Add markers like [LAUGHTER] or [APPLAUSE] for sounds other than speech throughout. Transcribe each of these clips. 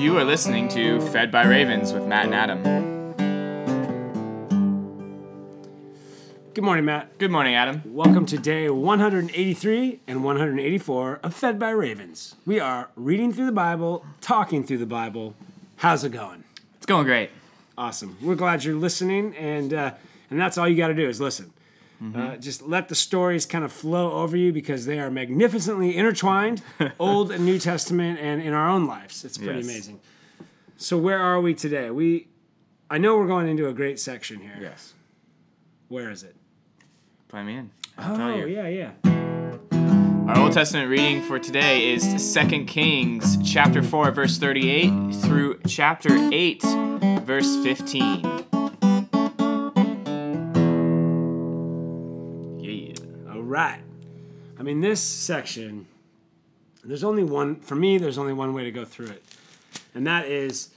You are listening to Fed by Ravens with Matt and Adam. Good morning, Matt. Good morning, Adam. Welcome to day 183 and 184 of Fed by Ravens. We are reading through the Bible, talking through the Bible. How's it going? It's going great. Awesome. We're glad you're listening, and uh, and that's all you got to do is listen. Uh, just let the stories kind of flow over you because they are magnificently intertwined, [LAUGHS] Old and New Testament, and in our own lives. It's pretty Yes. amazing. So where are we today? We, I know we're going into a great section here. Yes. Where is it? Play me in. I'll Oh tell you. yeah, yeah. Our Old Testament reading for today is 2 Kings chapter 4 verse 38 through chapter 8 verse 15. Right. I mean, this section, there's only one, for me, there's only one way to go through it. And that is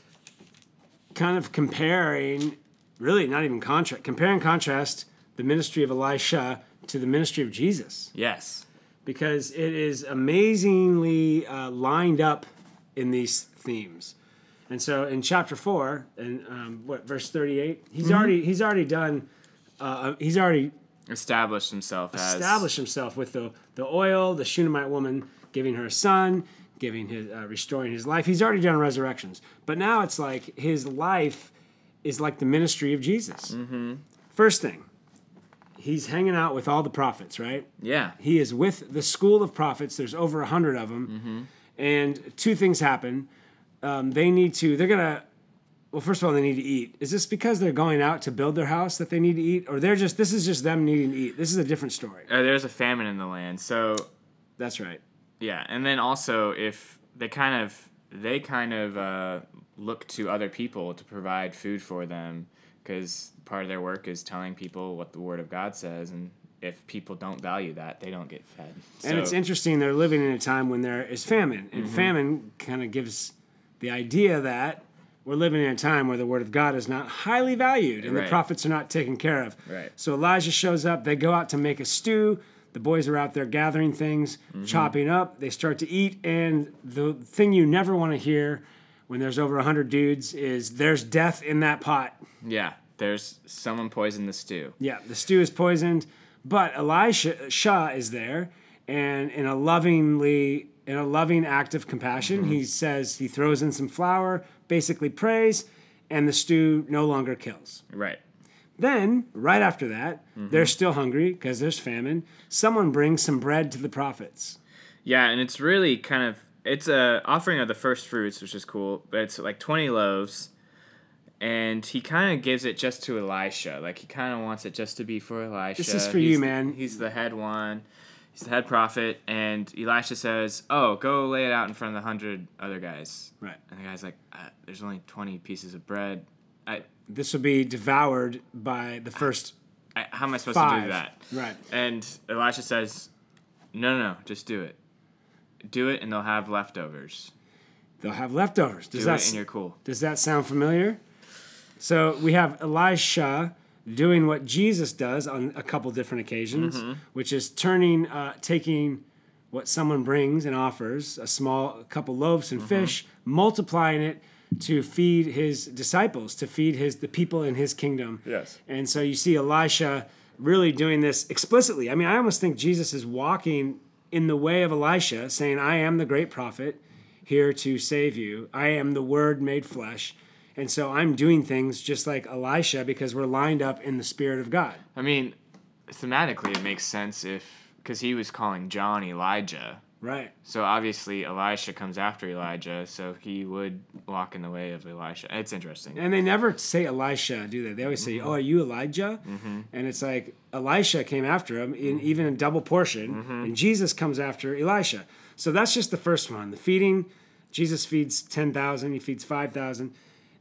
kind of comparing, really not even contrast, compare and contrast the ministry of Elisha to the ministry of Jesus. Yes. Because it is amazingly uh, lined up in these themes. And so in chapter four, and um, what verse thirty-eight, he's already he's already done, uh, he's already Established himself as establish himself with the, the oil, the Shunammite woman giving her a son, giving his uh, restoring his life. He's already done resurrections, but now it's like his life is like the ministry of Jesus. Mm-hmm. First thing, he's hanging out with all the prophets, right? Yeah. He is with the school of prophets. There's over a hundred of them, and two things happen. Um, they need to. They're gonna. Well, first of all, they need to eat. Is this because they're going out to build their house that they need to eat, or they're just? This is just them needing to eat. This is a different story. Uh, there's a famine in the land. So, That's right. yeah, and then also if they kind of they kind of uh, look to other people to provide food for them because part of their work is telling people what the word of God says and if people don't value that, they don't get fed. And it's interesting. They're living in a time when there is famine, and famine kind of gives the idea that we're living in a time where the word of God is not highly valued and the prophets are not taken care of. Right. So Elijah shows up. They go out to make a stew. The boys are out there gathering things, mm-hmm. chopping up. They start to eat, and the thing you never want to hear when there's over hundred dudes is there's death in that pot. Yeah, there's someone poisoned the stew. Yeah, the stew is poisoned, but Elisha Shah is there, and in a lovingly, in a loving act of compassion, mm-hmm. he says he throws in some flour, basically prays, and the stew no longer kills. Right. Then, right after that, they're still hungry because there's famine. Someone brings some bread to the prophets. Yeah, and it's really kind of it's a offering of the first fruits, which is cool. But it's like twenty loaves, and he kind of gives it just to Elisha. Like he kind of wants it just to be for Elisha. This is for He's you, man. He's the head one. He's the head prophet, and Elisha says, "Oh, go lay it out in front of the hundred other guys." Right. And the guy's like, uh, "There's only twenty pieces of bread. I, This will be devoured by the first I how am I supposed five. to do that?" Right. And Elisha says, "No, no, no, just do it. Do it, and they'll have leftovers. They'll have leftovers. Does Do that it, and you're cool." Does that sound familiar? So we have Elisha doing what Jesus does on a couple different occasions, which is turning, uh, taking what someone brings and offers, a small a couple loaves and fish, multiplying it to feed his disciples, to feed his the people in his kingdom. Yes. And so you see Elisha really doing this explicitly. I mean, I almost think Jesus is walking in the way of Elisha, saying, I am the great prophet here to save you. I am the word made flesh. And so I'm doing things just like Elisha because we're lined up in the Spirit of God. I mean, thematically, it makes sense if because he was calling John Elijah. Right. So obviously, Elisha comes after Elijah, so he would walk in the way of Elisha. It's interesting. And they never say Elisha, do they? They always say, mm-hmm. "Oh, are you Elijah?" Mm-hmm. And it's like Elisha came after him in mm-hmm. even a double portion, and Jesus comes after Elisha. So that's just the first one. The feeding, Jesus feeds ten thousand, he feeds five thousand,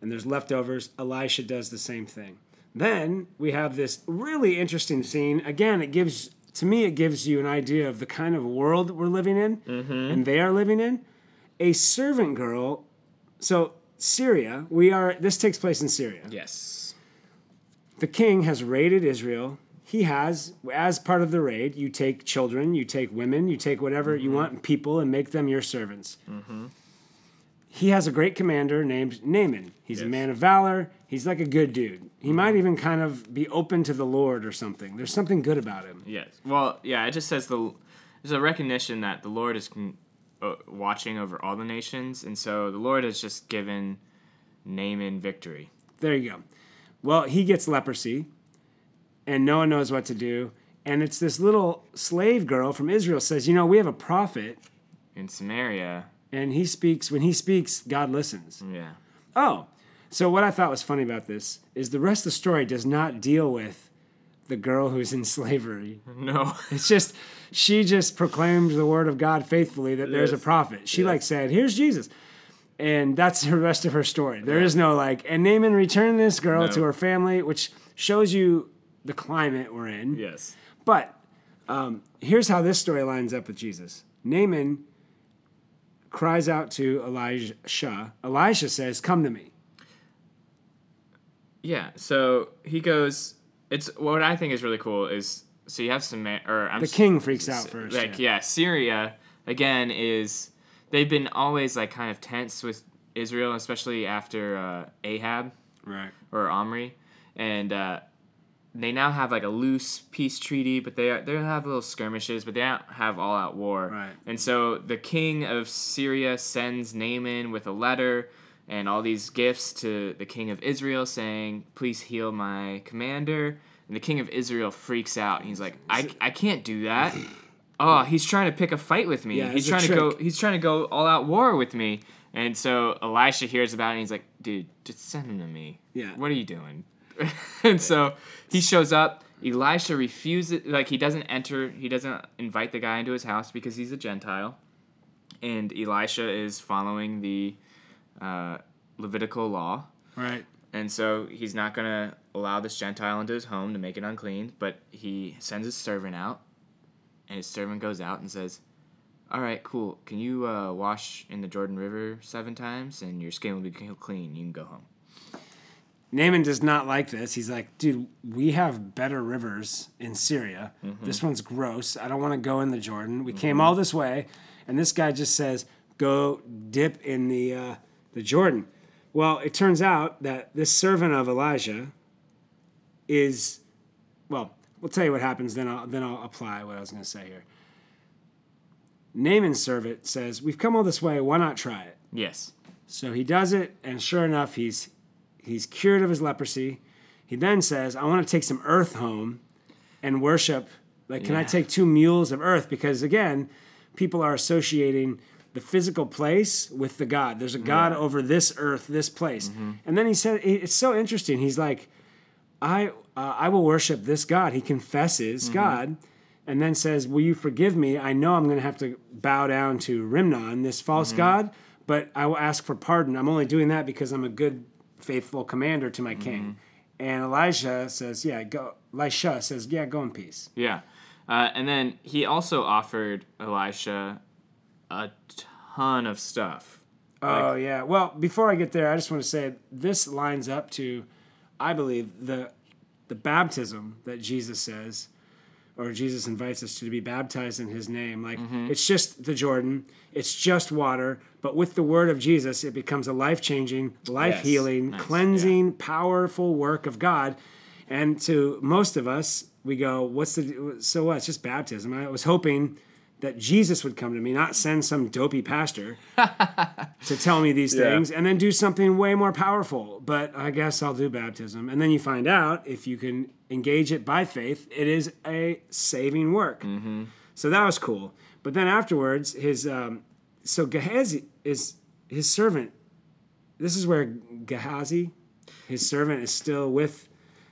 and there's leftovers. Elisha does the same thing. Then we have this really interesting scene. Again, it gives to me it gives you an idea of the kind of world we're living in, mm-hmm. and they are living in. A servant girl. So Syria, we are. This takes place in Syria. yes. The king has raided Israel. He has, as part of the raid, you take children, you take women, you take whatever you mm-hmm. want, people, and make them your servants. Mm-hmm. He has a great commander named Naaman. He's a man of valor. He's like a good dude. He might even kind of be open to the Lord or something. There's something good about him. Yes. Well, yeah. It just says the there's a recognition that the Lord is con- uh, watching over all the nations, and so the Lord has just given Naaman victory. There you go. Well, he gets leprosy, and no one knows what to do. And it's this little slave girl from Israel says, "You know, we have a prophet, In Samaria, and he speaks. When he speaks, God listens." yeah. Oh, so what I thought was funny about this is the rest of the story does not deal with the girl who's in [LAUGHS] slavery. No. It's just she just proclaimed the word of God faithfully that there's a prophet. She Yes. like said, "Here's Jesus." And that's the rest of her story. There is no like, and Naaman returned this girl No. to her family, which shows you the climate we're in. yes. But um, here's how this story lines up with Jesus. Naaman cries out to Elijah. Elisha says, "Come to me." Yeah. So he goes. It's what I think is really cool is so you have some or I'm The king freaks out first. like yeah. yeah. Syria again is they've been always like kind of tense with Israel, especially after uh, Ahab Right. or Omri, and uh, they now have like a loose peace treaty, but they they have little skirmishes, but they don't have all out war. Right. And so the king of Syria sends Naaman with a letter and all these gifts to the king of Israel, saying, "Please heal my commander." And the king of Israel freaks out. He's like, "I I can't do that." Oh, he's trying to pick a fight with me. Yeah, he's trying to go. He's trying to go all out war with me. And so Elisha hears about it and he's like, dude, just send him to me. Yeah. What are you doing? [LAUGHS] and so he shows up. Elisha refuses, like, he doesn't enter, he doesn't invite the guy into his house because he's a Gentile. And Elisha is following the uh, Levitical law. Right. And so he's not going to allow this Gentile into his home to make it unclean, but he sends his servant out. And his servant goes out and says, All right, cool. Can you uh, wash in the Jordan River seven times and your skin will be clean? You can go home. Naaman does not like this. He's like, dude, we have better rivers in Syria. This one's gross. I don't want to go in the Jordan. We came all this way, and this guy just says, go dip in the uh, the Jordan. Well, it turns out that this servant of Elijah is, well, we'll tell you what happens. Then I'll then I'll apply what I was going to say here. Naaman's servant says, "We've come all this way. Why not try it?" Yes. So he does it, and sure enough, he's he's cured of his leprosy. He then says, "I want to take some earth home and worship. Like, can I take two mules of earth? Because again, people are associating the physical place with the God. There's a God over this earth, this place. Mm-hmm. And then he said, it's so interesting. He's like, I uh, I will worship this God. He confesses mm-hmm. God, and then says, "Will you forgive me? I know I'm going to have to bow down to Rimmon, this false mm-hmm. god, but I will ask for pardon. I'm only doing that because I'm a good, faithful commander to my king." And Elijah says, "Yeah, go." Elisha says, "Yeah, go in peace." Yeah. Uh, and then he also offered Elisha a ton of stuff. Oh yeah. Well, before I get there, I just want to say this lines up to, I believe the, the baptism that Jesus says, or Jesus invites us to be baptized in His name. Like it's just the Jordan, it's just water, but with the word of Jesus, it becomes a life changing, life Yes. healing, Nice, cleansing, powerful work of God. And to most of us, we go, "What's the so what? It's just baptism." I was hoping that Jesus would come to me, not send some dopey pastor [LAUGHS] to tell me these Yeah. things and then do something way more powerful. But I guess I'll do baptism. And then you find out if you can engage it by faith, it is a saving work. So that was cool. But then afterwards, his um, so Gehazi is his servant. This is where Gehazi, his servant, is still with.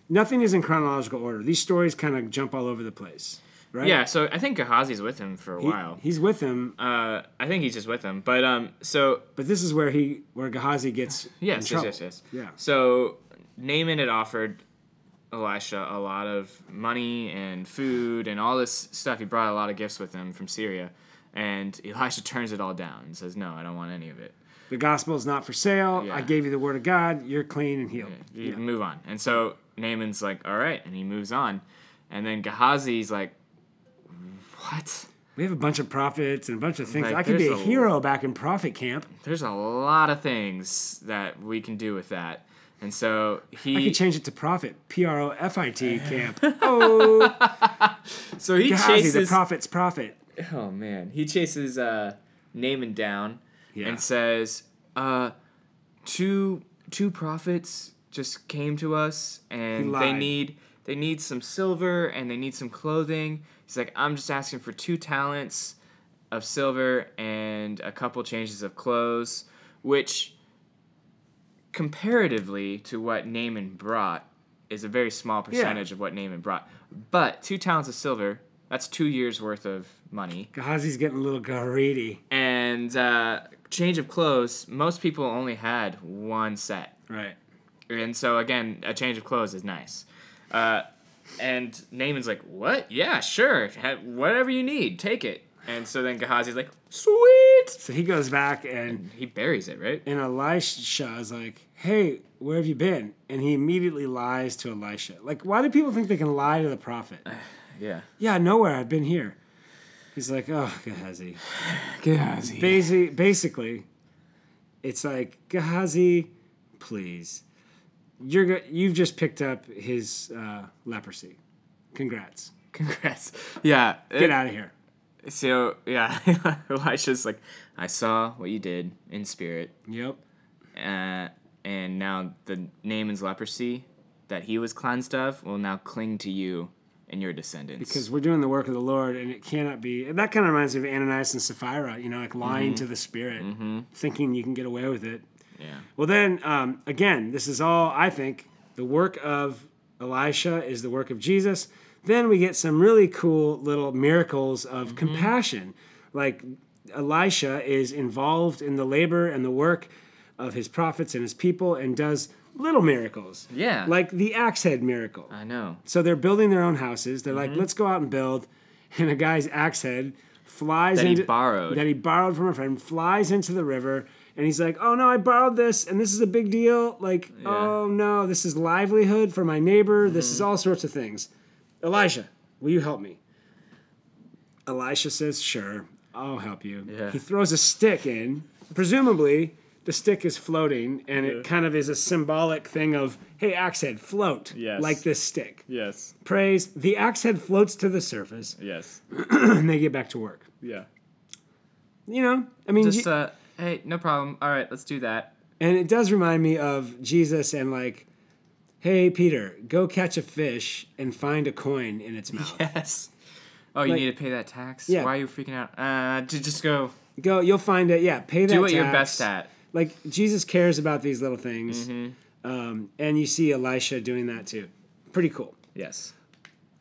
Nothing is in chronological order. These stories kind of jump all over the place, right? Yeah, so I think Gehazi's with him for a He- while. he's with him, Uh, I think he's just with him. But um, so but this is where he where Gehazi gets yes, yes, yes, yes. Yeah. So Naaman had offered Elisha a lot of money and food and all this stuff. He brought a lot of gifts with him from Syria, and Elisha turns it all down and says, "No, I don't want any of it. The gospel is not for sale. I gave you the word of God. You're clean and healed. You can move on." And so Naaman's like, "All right," and he moves on. And then Gehazi's like, "What?" We have a bunch of prophets and a bunch of things. Like, I could be a, a- hero back in prophet camp. There's a lot of things that we can do with that. And so he I could change it to prophet. P R O F I T camp. [LAUGHS] Oh, so he Gehazi, the chases prophet's prophet. Oh man, he chases uh, Naaman down Yeah. and says, uh, two two prophets just came to us and they need they need some silver and they need some clothing." He's like, "I'm just asking for two talents of silver and a couple changes of clothes," which comparatively to what Naaman brought is a very small percentage of what Naaman brought. But two talents of silver, that's two years worth of money. Gehazi's getting a little greedy. And uh, change of clothes, most people only had one set. Right. And so, again, a change of clothes is nice. Uh, and Naaman's like, What? Yeah, sure. Ha- whatever you need, take it. And so then Gehazi's like, Sweet. So he goes back and He buries it, right? and Elisha is like, "Hey, where have you been?" And he immediately lies to Elisha. Like, why do people think they can lie to the prophet? [SIGHS] [LAUGHS] Yeah. Yeah, nowhere. I've been here. He's like, "Oh, Gehazi." [SIGHS] Gehazi. Basically, basically, it's like Gehazi, please, you're you've just picked up his uh, leprosy. Congrats. Congrats. Yeah. Get out of here. So, yeah, [LAUGHS] Elisha's like, I saw what you did in spirit. Yep. uh, and now the Naaman's leprosy that he was cleansed of will now cling to you and your descendants. Because we're doing the work of the Lord, and it cannot be. And that kind of reminds me of Ananias and Sapphira. You know, like lying mm-hmm. to the Spirit, mm-hmm. thinking you can get away with it. yeah, Well, then um, again, this is all I think the work of Elisha is the work of Jesus. Then we get some really cool little miracles of mm-hmm. compassion. Like Elisha is involved in the labor and the work of his prophets and his people and does little miracles. Yeah. Like the axe head miracle. I know. So they're building their own houses. They're Mm-hmm. like, let's go out and build. [LAUGHS] And a guy's axe head flies That he into borrowed. that he borrowed from a friend, flies into the river, and he's like, "Oh no, I borrowed this, and this is a big deal. Like, oh no, this is livelihood for my neighbor. This Mm-hmm. is all sorts of things." Elijah, will you help me? Elisha says, "Sure, I'll help you." Yeah. He throws a stick in. Presumably, the stick is floating, and it kind of is a symbolic thing of, "Hey, axe head, float Yes. like this stick." Yes. Praise. The axe head floats to the surface, [CLEARS THROAT] Yes. and they get back to work. Yeah. You know, I mean, Just Je- uh, hey, no problem. All right, let's do that. and it does remind me of Jesus and like, hey, Peter, go catch a fish and find a coin in its mouth. [LAUGHS] Yes. Oh, you Like- need to pay that tax. Yeah. Why are you freaking out? Uh, to just go Go, you'll find it. Yeah, pay that. do what you're best at. Like Jesus cares about these little things, Mm-hmm. um, and you see Elisha doing that too. Pretty cool. Yes.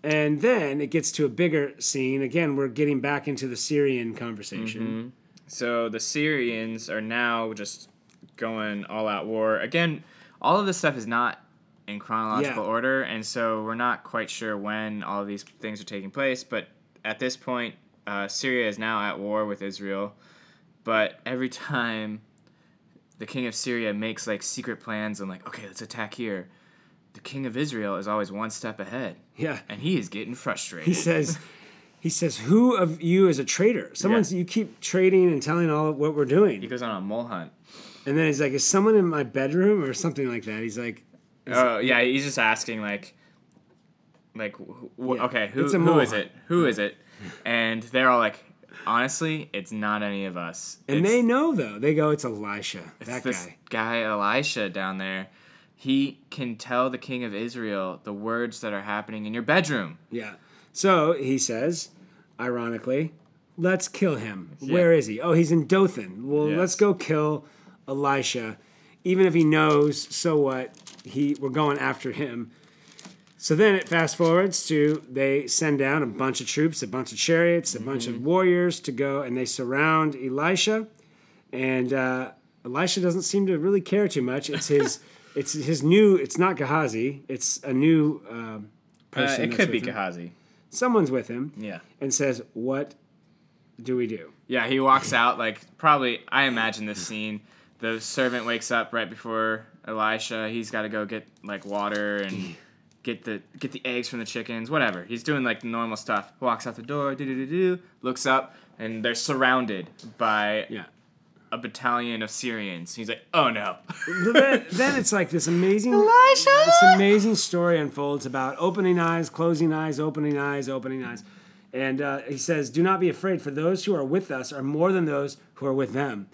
And then it gets to a bigger scene. Again, we're getting back into the Syrian conversation. Mm-hmm. So the Syrians are now just going all out war. Again, all of this stuff is not in chronological Yeah. order, and so we're not quite sure when all of these things are taking place. But at this point, uh, Syria is now at war with Israel. But every [LAUGHS] time the king of Syria makes like secret plans and like, okay, let's attack here, the king of Israel is always one step ahead, Yeah. and he is getting frustrated. He says, he says, who of you is a traitor? Someone's you keep trading and telling all of what we're doing. he goes on a mole hunt. And then he's like, "Is someone in my bedroom or something like that?" He's like, Oh yeah, he's just asking like, like wh- Yeah. okay, who who is it? Who is it? And they're all like, honestly, it's not any of us. and It's- they know though. They go, "It's Elisha, it's that this guy." guy Elisha down there. He can tell the king of Israel the words that are happening in your bedroom. Yeah. So he says, ironically, "Let's kill him. Where is he? Oh, he's in Dothan. Well, Yes. let's go kill Elisha, even if he knows. So what? He we're going after him." So then it fast forwards to they send down a bunch of troops, a bunch of chariots, a bunch of warriors to go, and they surround Elisha. And uh, Elisha doesn't seem to really care too much. It's his, [LAUGHS] it's his new. It's not Gehazi. It's a new um, Uh, person. it could be him. Gehazi. Someone's with him Yeah. and says, "What do we do?" Yeah, he walks out like probably. I imagine this scene. The servant wakes up right before Elisha. He's got to go get like water and [CLEARS THROAT] get the get the eggs from the chickens, whatever. He's doing like normal stuff. Walks out the door, do do do do, looks up, and they're surrounded by Yeah. a battalion of Syrians. He's like, oh no. Then, then it's like this amazing, Elisha! this amazing story unfolds about opening eyes, closing eyes, opening eyes, opening eyes, and uh, he says, "Do not be afraid, for those who are with us are more than those who are with them."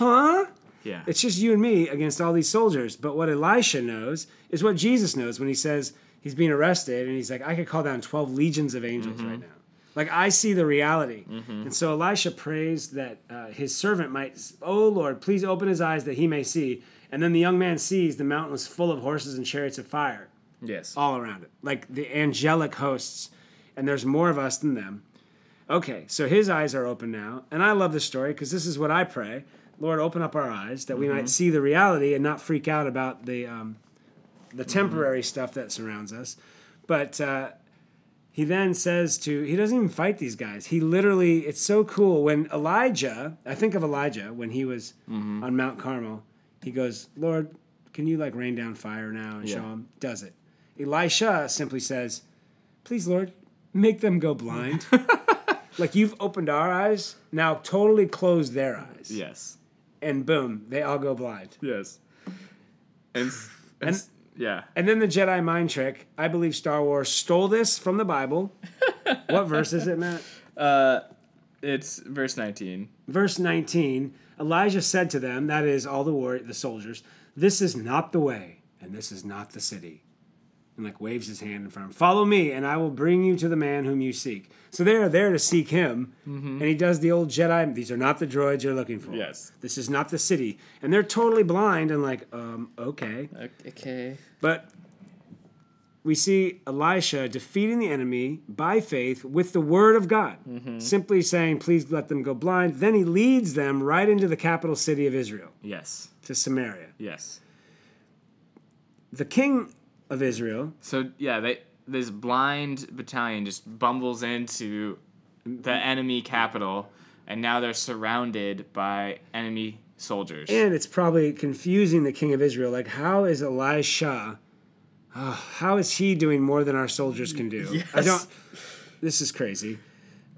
Huh? yeah. It's just you and me against all these soldiers. But what Elisha knows is what Jesus knows when he says he's being arrested and he's like, I could call down 12 legions of angels right now. Like, I see the reality. And so Elisha prays that uh, his servant might, oh Lord, please open his eyes that he may see. And then the young man sees the mountain was full of horses and chariots of fire yes. all around it, like the angelic hosts. And there's more of us than them. Okay, so his eyes are open now. And I love this story because this is what I pray. Lord, open up our eyes that we might see the reality and not freak out about the, um, the temporary stuff that surrounds us. But uh, he then says to, he doesn't even fight these guys. He literally, it's so cool. When Elijah, I think of Elijah when he was on Mount Carmel, he goes, Lord, can you like rain down fire now and show Yeah. him? Does it. Elisha simply says, Please, Lord, make them go blind. [LAUGHS] like you've opened our eyes, now totally close their eyes. Yes. And boom, they all go blind. Yes. And, and, yeah. And then the Jedi mind trick. I believe Star Wars stole this from the Bible. [LAUGHS] what verse is it, Matt? Uh, it's verse 19. Verse 19 Elijah said to them, that is, all the war, the soldiers, This is not the way, and this is not the city. And like waves his hand in front of him. Follow me, and I will bring you to the man whom you seek. So they are there to seek him. And he does the old Jedi, these are not the droids you're looking for. Yes. This is not the city. And they're totally blind and like, um, okay. Okay. But we see Elisha defeating the enemy by faith with the word of God, simply saying, Please let them go blind. Then he leads them right into the capital city of Israel, Yes. to Samaria. Yes. The king of Israel, So yeah, they this blind battalion just bumbles into the enemy capital, and now they're surrounded by enemy soldiers. and it's probably confusing the king of Israel. Like, how is Elisha, oh, how is he doing more than our soldiers can do? I don't, this is crazy.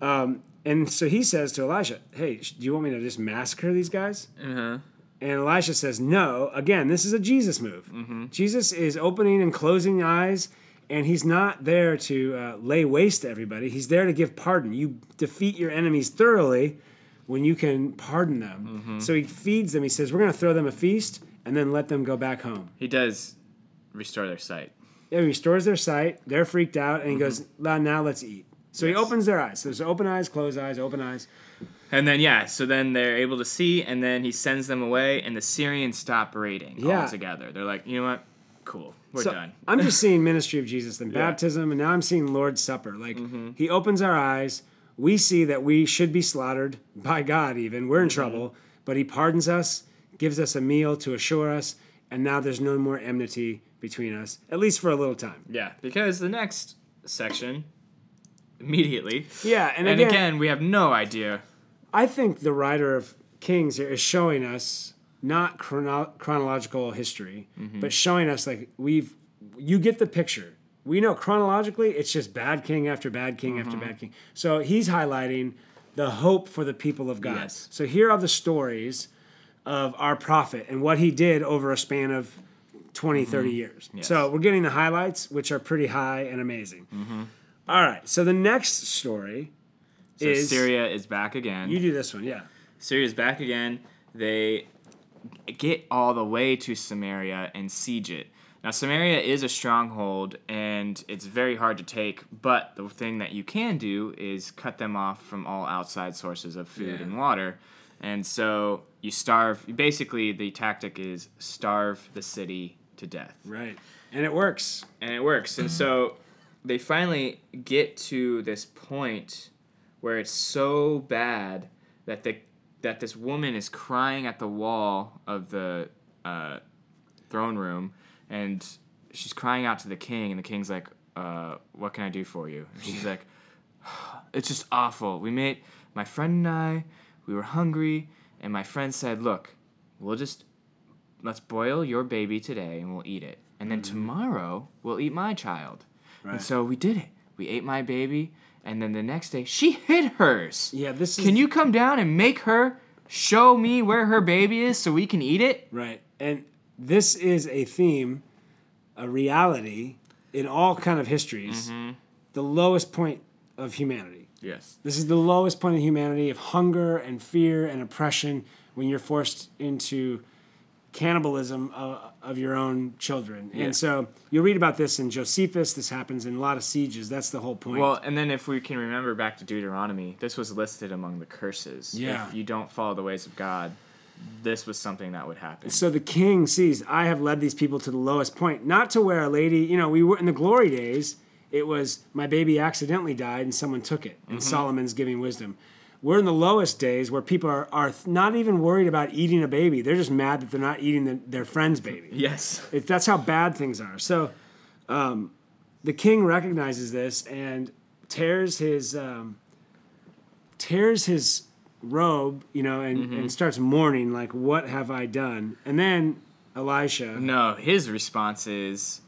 Um, and so he says to Elisha, Hey, do you want me to just massacre these guys? uh-huh. And Elisha says, No. Again, this is a Jesus move. Mm-hmm. Jesus is opening and closing eyes, and he's not there to uh, lay waste to everybody. He's there to give pardon. You defeat your enemies thoroughly when you can pardon them. Mm-hmm. So he feeds them. He says, We're going to throw them a feast and then let them go back home. He does restore their sight. Yeah, he restores their sight. They're freaked out, and he mm-hmm. goes, "Now now let's eat. So he opens their eyes. So there's open eyes, closed eyes, open eyes. And then yeah, so then they're able to see, and then he sends them away, and the Syrians stop raiding Yeah. altogether. They're like, you know what? Cool, we're So, done. I'm just [LAUGHS] seeing ministry of Jesus, then Yeah. Mm-hmm. baptism, and now I'm seeing Lord's Supper. Like he opens our eyes. We see that we should be slaughtered by God, even. We're in Mm-hmm. trouble, but he pardons us, gives us a meal to assure us, and now there's no more enmity between us, at least for a little time. Yeah, because the next section, immediately, Yeah, and, and again, again, we have no idea. I think the writer of Kings here is showing us not chrono- chronological history, Mm-hmm. but showing us like we've you get the picture. We know chronologically it's just bad king after bad king after Mm-hmm. bad king. So he's highlighting the hope for the people of God. Yes. So here are the stories of our prophet and what he did over a span of 20, 30 years. Mm-hmm. Yes. So we're getting the highlights, which are pretty high and amazing. All right. So the next story So is Syria is back again. You do this one, yeah. Syria is back again. They get all the way to Samaria and siege it. Now, Samaria is a stronghold and it's very hard to take, but the thing that you can do is cut them off from all outside sources of food Yeah. and water. And so you starve, basically, the tactic is starve the city to death Right. And it works. and it works. And so they finally get to this point where it's so bad that the that this woman is crying at the wall of the uh, throne room, and she's crying out to the king, and the king's like, uh, "What can I do for you?" And she's [LAUGHS] like, "It's just awful. We made my friend and I, we were hungry, and my friend said, "Look, we'll just let's boil your baby today, and we'll eat it." and then tomorrow we'll eat my child. Right. And so we did it. We ate my baby, and then the next day she hid hers. Yeah, this is Can you come down and make her show me where her baby is so we can eat it? right. And this is a theme, a reality in all kind of histories. Mm-hmm. The lowest point of humanity. Yes. This is the lowest point of humanity of hunger and fear and oppression when you're forced into cannibalism of, of your own children. Yeah. And so you'll read about this in Josephus. This happens in a lot of sieges. That's the whole point. Well, and then if we can remember back to Deuteronomy, this was listed among the curses. Yeah. If you don't follow the ways of God, this was something that would happen. so the king sees, I have led these people to the lowest point, not to where a lady, you know, we were in the glory days, it was my baby accidentally died and someone took it, and mm-hmm. Solomon's giving wisdom. We're in the lowest days where people are, are not even worried about eating a baby. They're just mad that they're not eating the, their friend's baby. [LAUGHS] Yes. It, that's how bad things are. So um, the king recognizes this and tears his um, tears his robe, you know, and, and starts mourning like, "What have I done?" And then Elisha, No, his response is,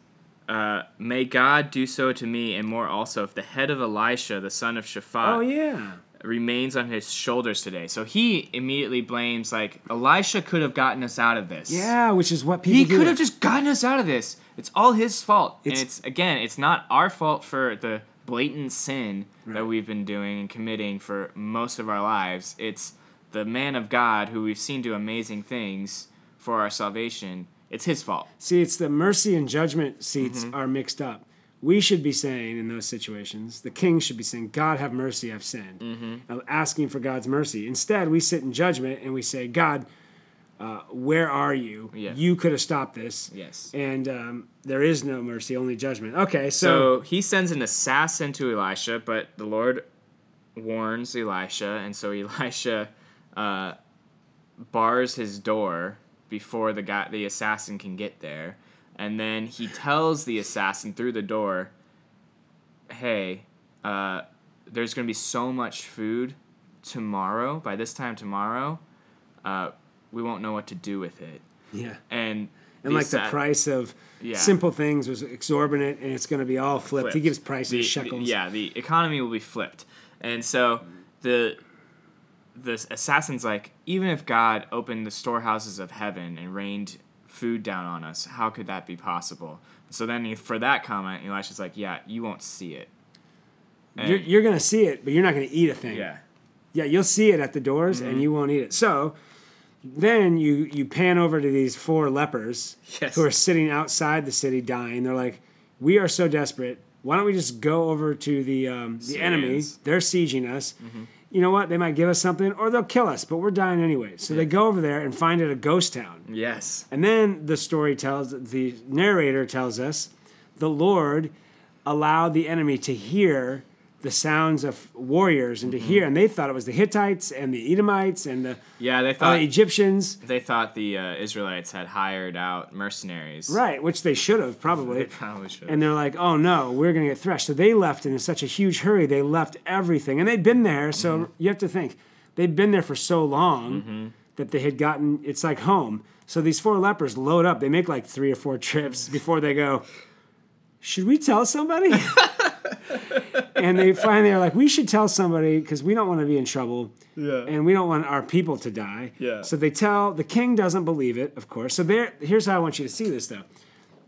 uh, "May God do so to me, and more also, if the head of Elisha, the son of Shaphat, oh yeah, remains on his shoulders today." So he immediately blames like Elisha could have gotten us out of this. yeah, which is what people He do. could have just gotten us out of this. It's all his fault. It's- and it's again, it's not our fault for the blatant sin that we've been doing and committing for most of our lives. It's the man of God who we've seen do amazing things for our salvation. It's his fault. See, it's the mercy and judgment seats Mm-hmm. are mixed up. We should be saying in those situations, the king should be saying, God have mercy, I've sinned. Mm-hmm. Asking for God's mercy. Instead, we sit in judgment and we say, God, uh, where are you? Yeah. You could have stopped this. Yes. And um, there is no mercy, only judgment. Okay, so, So he sends an assassin to Elisha, but the Lord warns Elisha, and so [LAUGHS] Elisha uh, bars his door before the guy, the assassin can get there, and then he tells the assassin through the door, "Hey, uh, there's gonna be so much food tomorrow. By this time tomorrow, uh, we won't know what to do with it." yeah. And And like the price of Yeah. simple things was exorbitant and it's going to be all flipped. He gives prices, The- the- shekels. yeah, the economy will be flipped, and so the the assassin's like, even if God opened the storehouses of heaven and rained food down on us, how could that be possible? So then, he, for that comment, Elisha's like, yeah, you won't see it. And- You're, you're going to see it, but you're not going to eat a thing. yeah, Yeah, you'll see it at the doors Mm-hmm. and you won't eat it. So then you you pan over to these four lepers Yes. who are sitting outside the city dying. They're like, "We are so desperate. Why don't we just go over to the um, the enemy? They're sieging us. You know what? They might give us something, or they'll kill us. But we're dying anyway. So they go over there and find it a ghost town. yes, And then the story tells, the narrator tells us, the Lord allowed the enemy to hear the sounds of warriors and to hear, and they thought it was the Hittites and the Edomites and the yeah. They uh, thought Egyptians. they thought the uh, Israelites had hired out mercenaries. Right, which they should have They probably. probably should. And they're like, oh no, we're going to get threshed. So they left in such a huge hurry. They left everything. And they'd been there. So Mm-hmm. you have to think, they'd been there for so long that they had gotten, it's like home. So these four lepers load up. They make like three or four trips before they go, should we tell somebody? [LAUGHS] and they finally are like, we should tell somebody because we don't want to be in trouble. Yeah. And we don't want our people to die. Yeah. So they tell, the king doesn't believe it, of course. So there, here's how I want you to see this though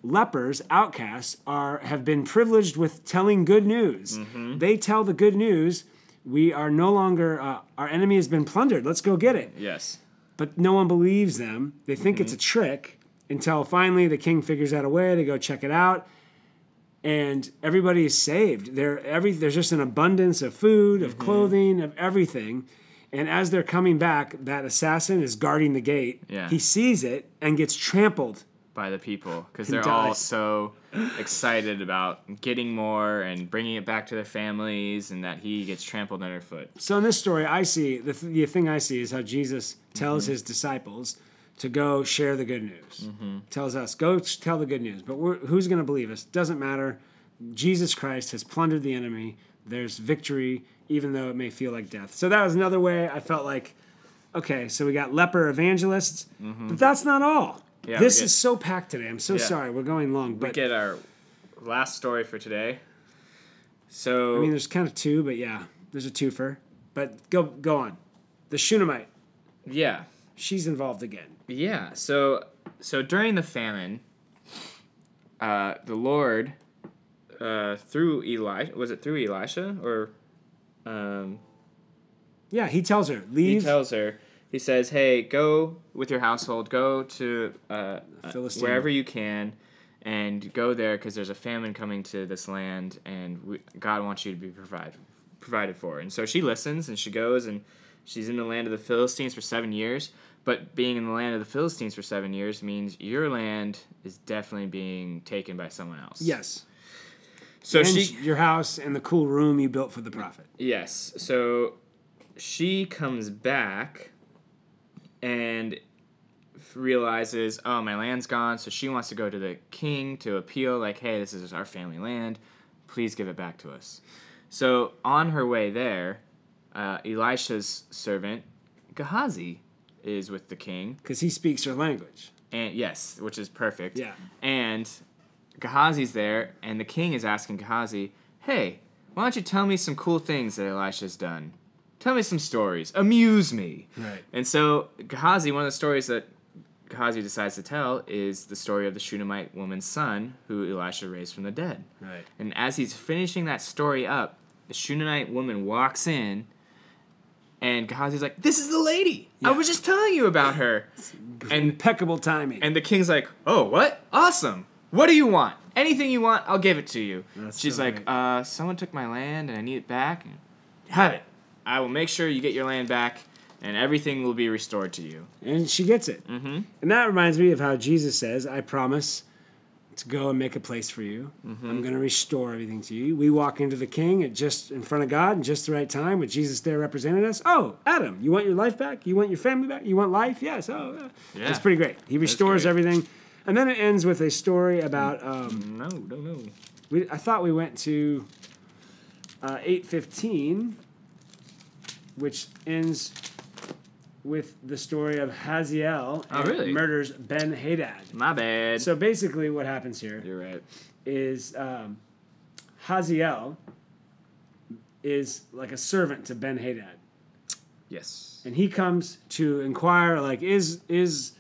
lepers, outcasts, are have been privileged with telling good news. Mm-hmm. They tell the good news. We are no longer uh, our enemy has been plundered. Let's go get it. yes. But no one believes them. They think it's a Mm-hmm. trick until finally the king figures out a way. to go check it out, and everybody is saved. There, every there's just an abundance of food, of Mm-hmm. clothing, of everything. And as they're coming back, that assassin is guarding the gate. Yeah. He sees it and gets trampled by the people because they're all so excited about getting more and bringing it back to their families and that he gets trampled underfoot. So in this story, I see the, th- the thing I see is how Jesus Mm-hmm. tells his disciples to go share the good news. Mm-hmm. Tells us go tell the good news. But we're, who's going to believe us? Doesn't matter. Jesus Christ has plundered the enemy. There's victory, even though it may feel like death. So that was another way I felt like, okay, so we got leper evangelists, Mm-hmm. but that's not all. Yeah, this get, is so packed today. I'm so Yeah. sorry. We're going long, But we get our last story for today. So I mean, there's kind of two, but yeah, there's a twofer. But go go on. The Shunammite, yeah, she's involved again. Yeah. So so during the famine, uh, the Lord, uh, through Eli, was it through Elisha or, um, Yeah, he tells her he tells her. He says, "Hey, go with your household. Go to uh, uh, wherever you can, and go there because there's a famine coming to this land, and we, God wants you to be provided provided for." And so she listens, and she goes, and she's in the land of the Philistines for seven years. But being in the land of the Philistines for seven years means your land is definitely being taken by someone else. yes. So and she your house and the cool room you built for the prophet. Yes. So she comes back and realizes, oh, my land's gone. So she wants to go to the king to appeal, like, hey, this is our family land. Please give it back to us. So on her way there, uh, Elisha's servant, Gehazi, is with the king. Because he speaks her language. And yes, which is perfect. Yeah. And Gehazi's there, and the king is asking Gehazi, "Hey, why don't you tell me some cool things that Elisha's done? Tell me some stories. Amuse me." Right. And so Gehazi, one of the stories that Gehazi decides to tell is the story of the Shunammite woman's son, who Elisha raised from the dead. Right. And as he's finishing that story up, the Shunammite woman walks in, and Gehazi's like, "This is the lady. I was just telling you about her." And Impeccable timing. and the king's like, "Oh, what? Awesome! What do you want? Anything you want, I'll give it to you." That's She's so like, "Uh, someone took my land and I need it back. Have it. I will make sure you get your land back, and everything will be restored to you." and she gets it. Mm-hmm. And that reminds me of how Jesus says, I promise to go and make a place for you. Mm-hmm. I'm going to restore everything to you. We walk into the king at just in front of God in just the right time with Jesus there representing us. Oh, Adam, you want your life back? You want your family back? You want life? Yes. Oh, yeah. Yeah. It's pretty great. He restores everything. And then it ends with a story about. Um, No, no, no. we, I thought we went to uh, 815, which ends with the story of Hazael Oh, and really? murders Ben Hadad. My bad. So basically, what happens here You're right. is um, Hazael is like a servant to Ben Hadad, Yes. and he comes to inquire, like, is is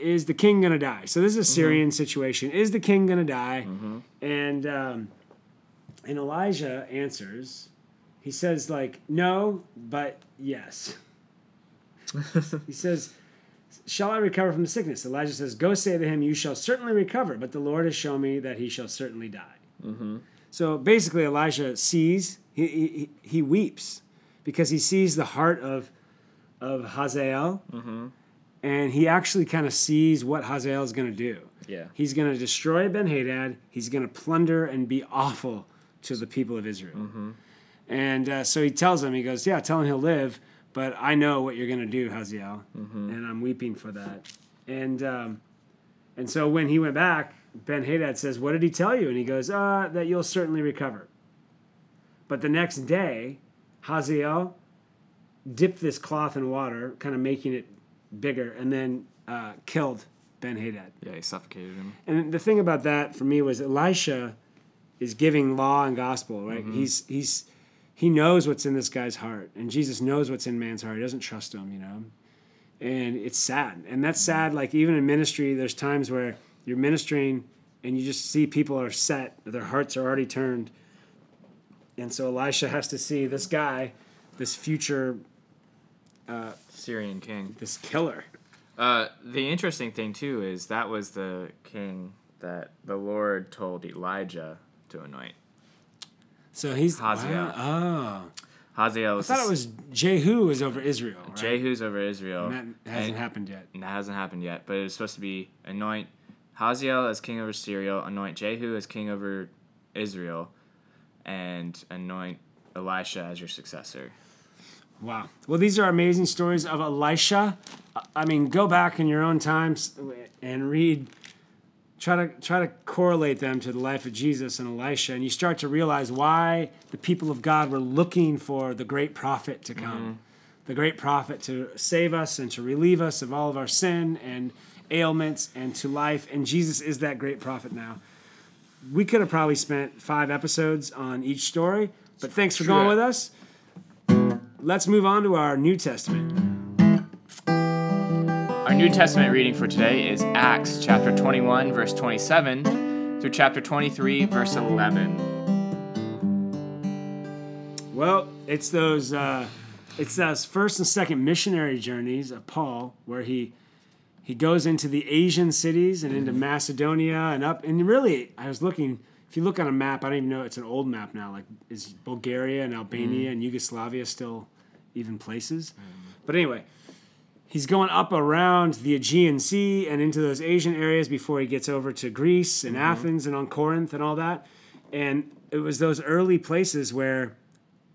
is the king gonna die? So this is a Syrian situation. Is the king gonna die? And um, and Elijah answers. He says like no, but yes. [LAUGHS] he says, "Shall I recover from the sickness?" Elijah says, "Go say to him, you shall certainly recover, but the Lord has shown me that he shall certainly die." Mm-hmm. So basically, Elijah sees he, he he weeps because he sees the heart of of Hazael, mm-hmm. and he actually kind of sees what Hazael is going to do. Yeah. He's going to destroy Ben Hadad. He's going to plunder and be awful to the people of Israel. Mm-hmm. And uh, so he tells him, he goes, "Yeah, tell him he'll live, but I know what you're going to do, Hazael, and I'm weeping for that." And um, and so when he went back, Ben Hadad says, "What did he tell you?" And he goes, "Uh, that you'll certainly recover." But the next day, Hazael dipped this cloth in water, kind of making it bigger, and then uh, killed Ben Hadad. Yeah, he suffocated him. And the thing about that for me was Elisha is giving law and gospel, right? He's he's he knows what's in this guy's heart, and Jesus knows what's in man's heart. He doesn't trust him, you know. And it's sad, and that's sad. Like even in ministry, there's times where you're ministering and you just see people are set, their hearts are already turned, and so Elisha has to see this guy, this future, Syrian king. this killer. Uh, the interesting thing too is that was the king that the Lord told Elijah to anoint. So he's Hazael. wow. Oh, Hazael I thought it was Jehu is over Israel. Right? Jehu's over Israel. And that hasn't And- happened yet. and that hasn't happened yet, but it's supposed to be anoint Hazael as king over Syria, anoint Jehu as king over Israel, and anoint Elisha as your successor. Wow. Well, these are amazing stories of Elisha. I mean, go back in your own times and read. Try to try to correlate them to the life of Jesus and Elisha, and you start to realize why the people of God were looking for the great prophet to come. Mm-hmm. the great prophet to save us and to relieve us of all of our sin and ailments and to life. And Jesus is that great prophet now. We could have probably spent five episodes on each story, but thanks for True going that. with us. Let's move on to our New Testament. New Testament reading for today is Acts chapter 21, verse 27 through chapter 23, verse 11. Well, it's those uh, it's those first and second missionary journeys of Paul, where he he goes into the Asian cities and into Macedonia and up. And really, I was looking. If you look on a map, I don't even know it's an old map now. Like, is Bulgaria and Albania and Yugoslavia still even places? But anyway, he's going up around the Aegean Sea and into those Asian areas before he gets over to Greece and Athens and on Corinth and all that. And it was those early places where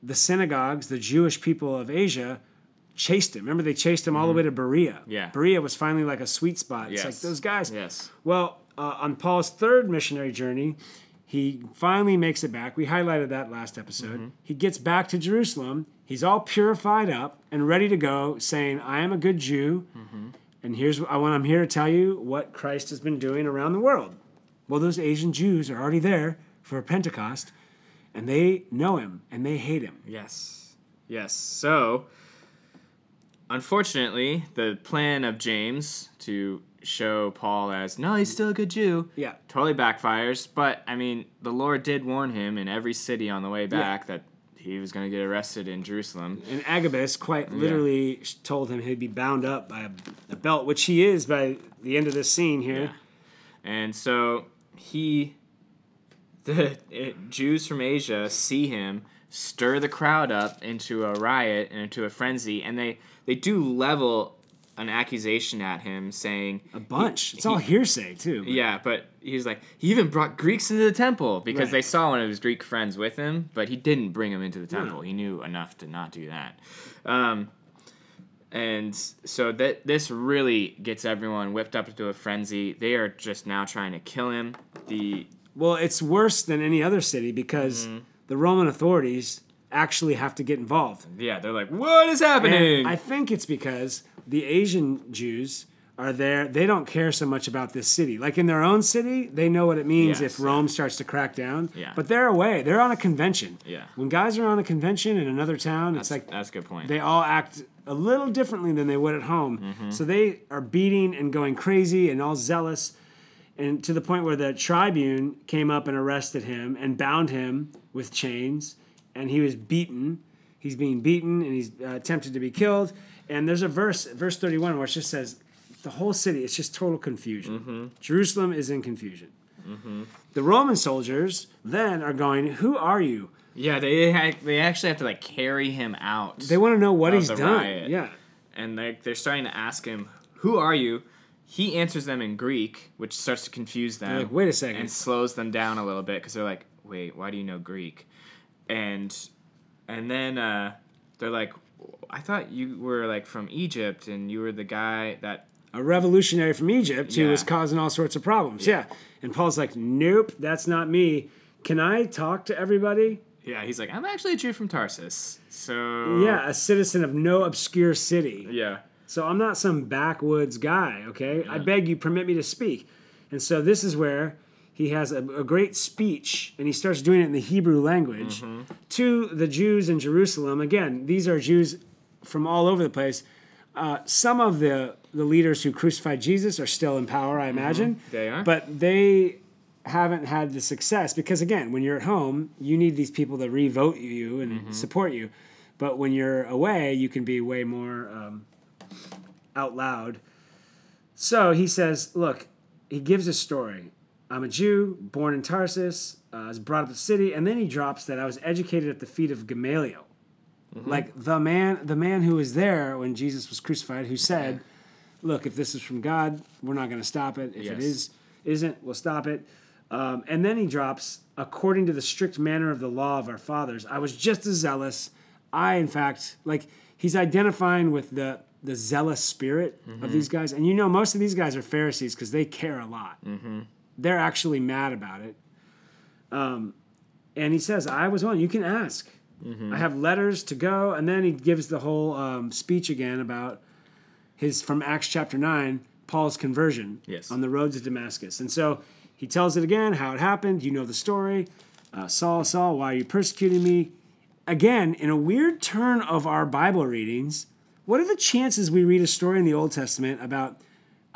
the synagogues, the Jewish people of Asia, chased him. Remember, they chased him all the way to Berea. Mm-hmm. Yeah. Berea was finally like a sweet spot. It's like Yes. those guys. Yes. Well, uh, on Paul's third missionary journey, he finally makes it back. We highlighted that last episode. Mm-hmm. He gets back to Jerusalem. He's all purified up and ready to go, saying, "I am a good Jew, Mm-hmm. and here's I want. I'm here to tell you what Christ has been doing around the world." Well, those Asian Jews are already there for Pentecost, and they know him and they hate him. Yes. Yes. So, unfortunately, the plan of James to show Paul as, no, he's still a good Jew, Yeah. totally backfires. But, I mean, the Lord did warn him in every city on the way back that he was going to get arrested in Jerusalem. And Agabus quite literally told him he'd be bound up by a, a belt, which he is by the end of this scene here. Yeah. And so he, the it, Jews from Asia see him stir the crowd up into a riot and into a frenzy, and they they do level an accusation at him, saying A bunch. he- it's all he- hearsay too. but- Yeah, but he's like he even brought Greeks into the temple because Right. they saw one of his Greek friends with him, but he didn't bring him into the temple. He knew enough to not do that. Um, and so that this really gets everyone whipped up into a frenzy. They are just now trying to kill him. The Well, it's worse than any other city because Mm-hmm. the Roman authorities actually have to get involved. yeah, they're like, what is happening? And I think it's because the Asian Jews are there. They don't care so much about this city. Like in their own city, they know what it means Yes, if Rome starts to crack down. Yeah. But they're away. They're on a convention. Yeah. When guys are on a convention in another town, it's like that's a good point. they all act a little differently than they would at home. Mm-hmm. So they are beating and going crazy and all zealous, and to the point where the tribune came up and arrested him and bound him with chains, and he was beaten. He's being beaten and he's uh, attempted to be killed. And there's a verse, verse 31, where it just says, the whole city, it's just total confusion. Mm-hmm. Jerusalem is in confusion. The Roman soldiers then are going, Who are you? yeah, they ha- they actually have to like carry him out. They want to know what he's done. riot. Yeah. and they they're starting to ask him, "Who are you?" He answers them in Greek, which starts to confuse them. They're like, "Wait a second, and slows them down a little bit because they're like, "Wait, why do you know Greek?" And and then uh, they're like, "I thought you were like from Egypt, and you were the guy that." a revolutionary from Egypt who Yeah. was causing all sorts of problems. Yeah. And Paul's like, nope, that's not me. Can I talk to everybody? Yeah, he's like, "I'm actually a Jew from Tarsus." So Yeah, a citizen of no obscure city. yeah, So I'm not some backwoods guy, okay? I beg you, permit me to speak. And so this is where he has a, a great speech and he starts doing it in the Hebrew language to the Jews in Jerusalem. Again, these are Jews from all over the place. Uh, some of the, the leaders who crucified Jesus are still in power, I imagine. They are. But they haven't had the success because, again, when you're at home, you need these people to re-vote you and support you. But when you're away, you can be way more um, out loud. So he says, look, he gives a story. I'm a Jew, born in Tarsus, uh, was brought up in the city, and then he drops that I was educated at the feet of Gamaliel. Like the man, the man who was there when Jesus was crucified, who said, "Look, if this is from God, we're not going to stop it. If it Yes. is, isn't, we'll stop it." Um, and then he drops, "According to the strict manner of the law of our fathers, I was just as zealous. I, in fact, like he's identifying with the the zealous spirit of these guys. And you know, most of these guys are Pharisees because they care a lot. They're actually mad about it. Um, and he says, "I was one. You can ask." I have letters to go, and then he gives the whole um, speech again about his from Acts chapter nine, Paul's conversion Yes. on the road to Damascus, and so he tells it again how it happened. You know the story. Uh, Saul, Saul, why are you persecuting me? Again, in a weird turn of our Bible readings, what are the chances we read a story in the Old Testament about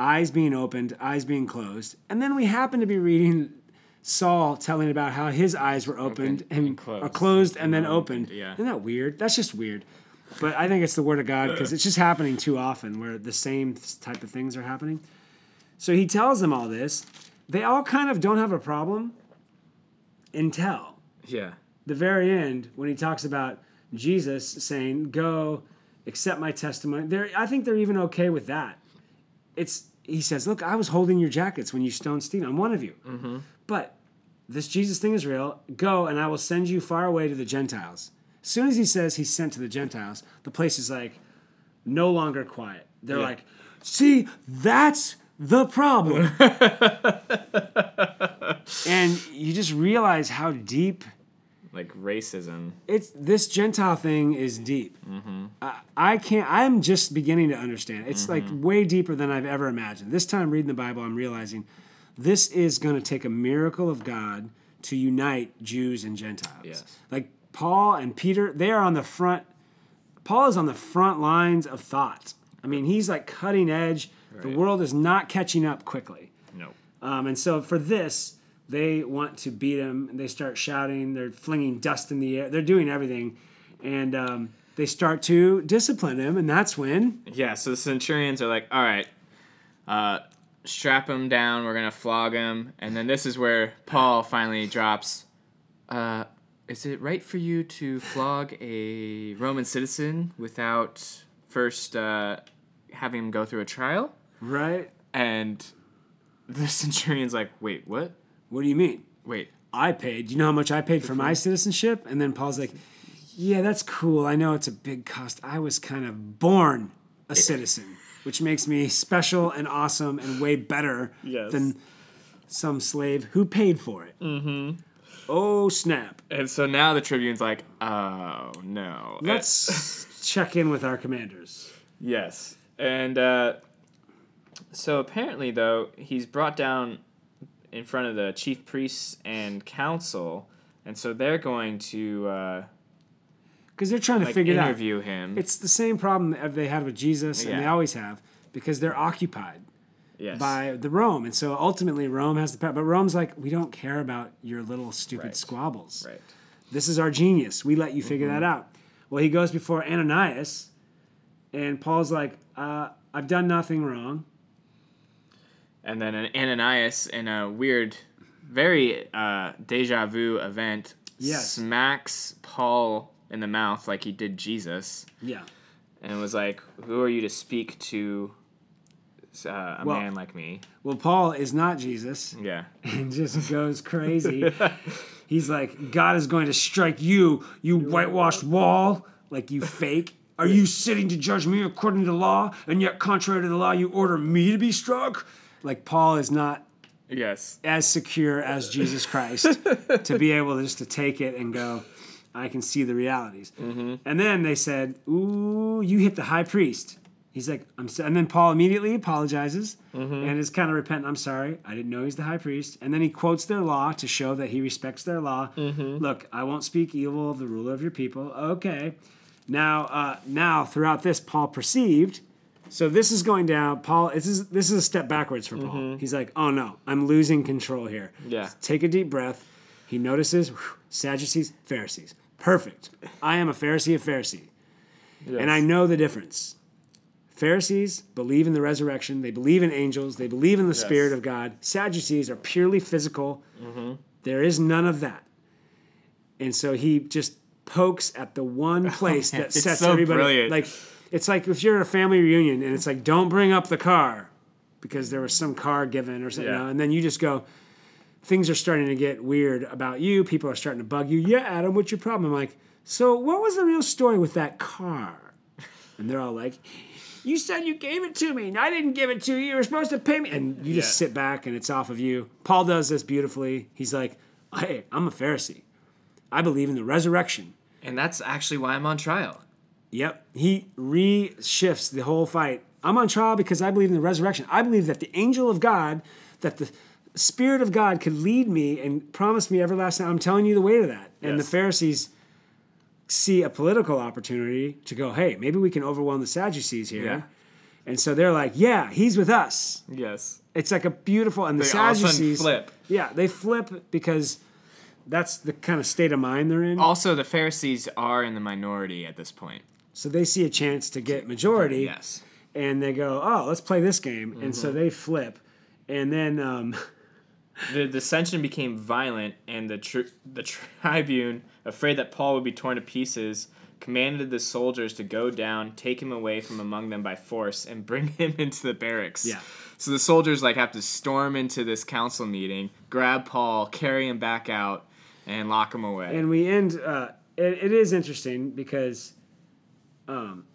eyes being opened, eyes being closed, and then we happen to be reading Saul telling about how his eyes were opened Opened and, and uh, closed. are closed and then opened. yeah. Isn't that weird? That's just weird. But I think it's the word of God because it's just happening too often where the same type of things are happening. So he tells them all this. They all kind of don't have a problem until Yeah. the very end when he talks about Jesus saying, "Go, accept my testimony." They're, I think they're even okay with that. It's he says, "Look, I was holding your jackets when you stoned Stephen. I'm one of you." Mm-hmm. But this Jesus thing is real. Go, and I will send you far away to the Gentiles. As soon as he says he's sent to the Gentiles, the place is like no longer quiet. They're Yeah. like, "See, that's the problem." [LAUGHS] and you just realize how deep Like racism. it's this Gentile thing is deep. I, I can't. I'm just beginning to understand. It's like way deeper than I've ever imagined. This time reading the Bible, I'm realizing this is going to take a miracle of God to unite Jews and Gentiles. Yes. Like Paul and Peter, they are on the front. Paul is on the front lines of thought. I mean, he's like cutting edge. The world is not catching up quickly. No. Um, and so for this, they want to beat him. And they start shouting. They're flinging dust in the air. They're doing everything, and um, they start to discipline him. And that's when Yeah, so the centurions are like, all right, uh, strap him down. We're going to flog him. And then this is where Paul finally drops, uh, is it right for you to flog a Roman citizen without first uh, having him go through a trial? right. And the [LAUGHS] centurion's like, wait, what? What do you mean? Wait, I paid. Do you know how much I paid for my citizenship? And then Paul's like, Yeah, that's cool. I know it's a big cost. I was kind of born a citizen, which makes me special and awesome and way better Yes. than some slave who paid for it. Mm-hmm. Oh snap! And so now the tribune's like, oh no. Let's [LAUGHS] check in with our commanders. Yes. And uh, so apparently, though, he's brought down in front of the chief priests and council, and so they're going to uh, Because they're trying to like figure it out. interview him. It's the same problem that they had with Jesus, and they always have, because they're occupied. yes. by the Rome. And so ultimately Rome has the power. But Rome's like, we don't care about your little stupid Right. squabbles. Right. This is our genius. We let you figure Mm-hmm. that out. Well, he goes before Ananias, and Paul's like, uh, I've done nothing wrong. And then an Ananias, in a weird, very uh, deja vu event, Yes. smacks Paul in the mouth like he did Jesus, Yeah. and was like, "Who are you to speak to uh, a Well- man like me?" Well, Paul is not Jesus Yeah. [LAUGHS] and just goes crazy. He's like, God is going to strike you, you whitewashed wall, like you fake. Are you sitting to judge me according to law, and yet contrary to the law, you order me to be struck? Like Paul is not Yes. as secure as Jesus Christ [LAUGHS] to be able just to take it and go, I can see the realities. Mm-hmm. And then they said, Ooh, you hit the high priest. He's like, I'm so-, and then Paul immediately apologizes mm-hmm. and is kind of repentant. I'm sorry, I didn't know he's the high priest. And then he quotes their law to show that he respects their law. Mm-hmm. Look, I won't speak evil of the ruler of your people. Okay. Now, uh, now throughout this, Paul perceived so this is going down. Paul, this is this is a step backwards for Paul. Mm-hmm. He's like, oh no, I'm losing control here. Yeah. Take a deep breath. He notices whew, Sadducees, Pharisees. Perfect. I am a Pharisee of Pharisee, and I know the difference. Pharisees believe in the resurrection. They believe in angels. They believe in the Spirit of God. Sadducees are purely physical. Mm-hmm. There is none of that. And so he just pokes at the one [LAUGHS] oh, place that sets so everybody brilliant. like it's like if you're at a family reunion and it's like don't bring up the car because there was some car given or something, you Yeah. know, and then you just go things are starting to get weird about you. People are starting to bug you. Yeah, Adam, what's your problem? I'm like, so what was the real story with that car? And they're all like, you said you gave it to me, and I didn't give it to you. You were supposed to pay me. And you just Yeah. sit back, and it's off of you. Paul does this beautifully. He's like, hey, I'm a Pharisee. I believe in the resurrection. And that's actually why I'm on trial. Yep. He re-shifts the whole fight. I'm on trial because I believe in the resurrection. I believe that the angel of God, that the Spirit of God could lead me and promise me everlasting. I'm telling you the way to that. And the Pharisees see a political opportunity to go, hey, maybe we can overwhelm the Sadducees here. Yeah. And so they're like, yeah, he's with us. Yes. It's like a beautiful, and the They all of a Sadducees flip. Yeah, they flip because that's the kind of state of mind they're in. Also, the Pharisees are in the minority at this point. So they see a chance to get majority. Yes. and they go, "Oh, let's play this game," and Mm-hmm. so they flip, and then um, [LAUGHS] The dissension became violent, and the tri- the tribune, afraid that Paul would be torn to pieces, commanded the soldiers to go down, take him away from among them by force, and bring [LAUGHS] him into the barracks. Yeah. So the soldiers like have to storm into this council meeting, grab Paul, carry him back out, and lock him away. and we end. Uh, it, it is interesting because um,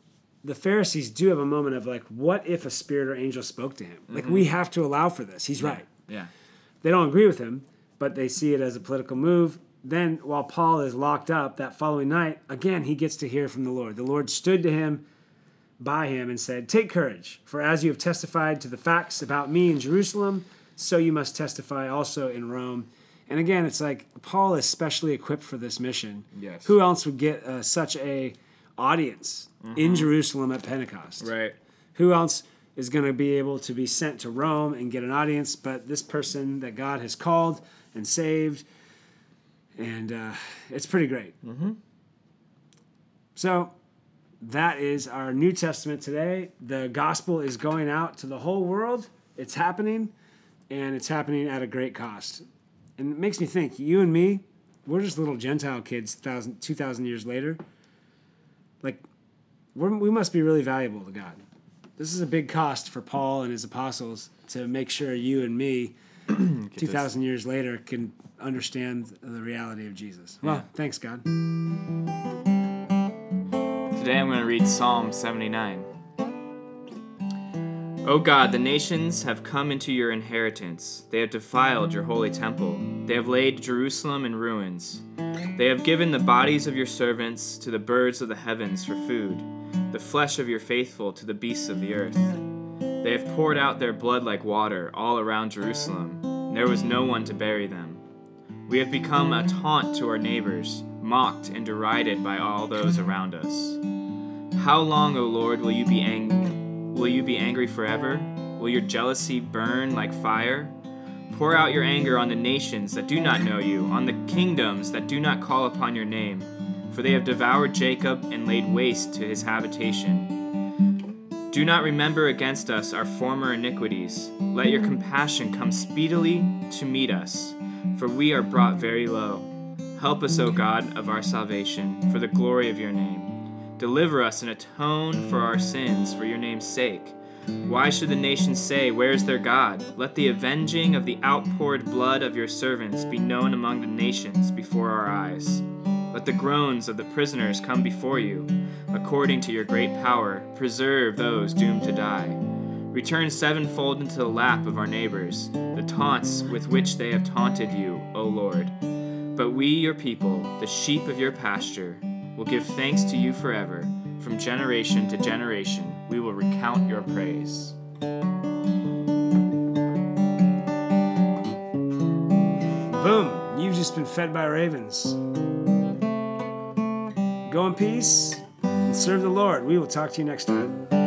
the Pharisees do have a moment of like, "What if a spirit or angel spoke to him?" Like we have to allow for this. He's right. yeah. They don't agree with him, but they see it as a political move. Then, while Paul is locked up that following night, again, he gets to hear from the Lord. The Lord stood to him by him and said, Take courage, for as you have testified to the facts about me in Jerusalem, so you must testify also in Rome. And again, it's like Paul is specially equipped for this mission. Yes. Who else would get uh, such a audience in Jerusalem at Pentecost? Right. who else is going to be able to be sent to Rome and get an audience but this person that God has called and saved? And uh, it's pretty great. Mm-hmm. So that is our New Testament today. The gospel is going out to the whole world, it's happening, and it's happening at a great cost. And it makes me think, you and me, we're just little Gentile kids, thousand, 2,000 years later. Like, we're, we must be really valuable to God. This is a big cost for Paul and his apostles to make sure you and me, [CLEARS THROAT] 2,000 years later, can understand the reality of Jesus. Well, Yeah. thanks, God. Today I'm going to read Psalm 79. O God, the nations have come into your inheritance. They have defiled your holy temple. They have laid Jerusalem in ruins. They have given the bodies of your servants to the birds of the heavens for food, the flesh of your faithful to the beasts of the earth. They have poured out their blood like water all around Jerusalem. and There was no one to bury them. We have become a taunt to our neighbors, mocked and derided by all those around us. How long, O Lord, will you be angry? will you be angry forever? Will your jealousy burn like fire? Pour out your anger on the nations that do not know you, on the kingdoms that do not call upon your name, for they have devoured Jacob and laid waste to his habitation. Do not remember against us our former iniquities. Let your compassion come speedily to meet us, for we are brought very low. Help us, O God of our salvation, for the glory of your name. Deliver us and atone for our sins for your name's sake. Why should the nations say, Where is their God? Let the avenging of the outpoured blood of your servants be known among the nations before our eyes. Let the groans of the prisoners come before you. According to your great power, preserve those doomed to die. Return sevenfold into the lap of our neighbors, the taunts with which they have taunted you, O Lord. But we, your people, the sheep of your pasture, will give thanks to you forever. From generation to generation, we will recount your praise. Boom. You've just been fed by ravens. Go in peace and serve the Lord. We will talk to you next time.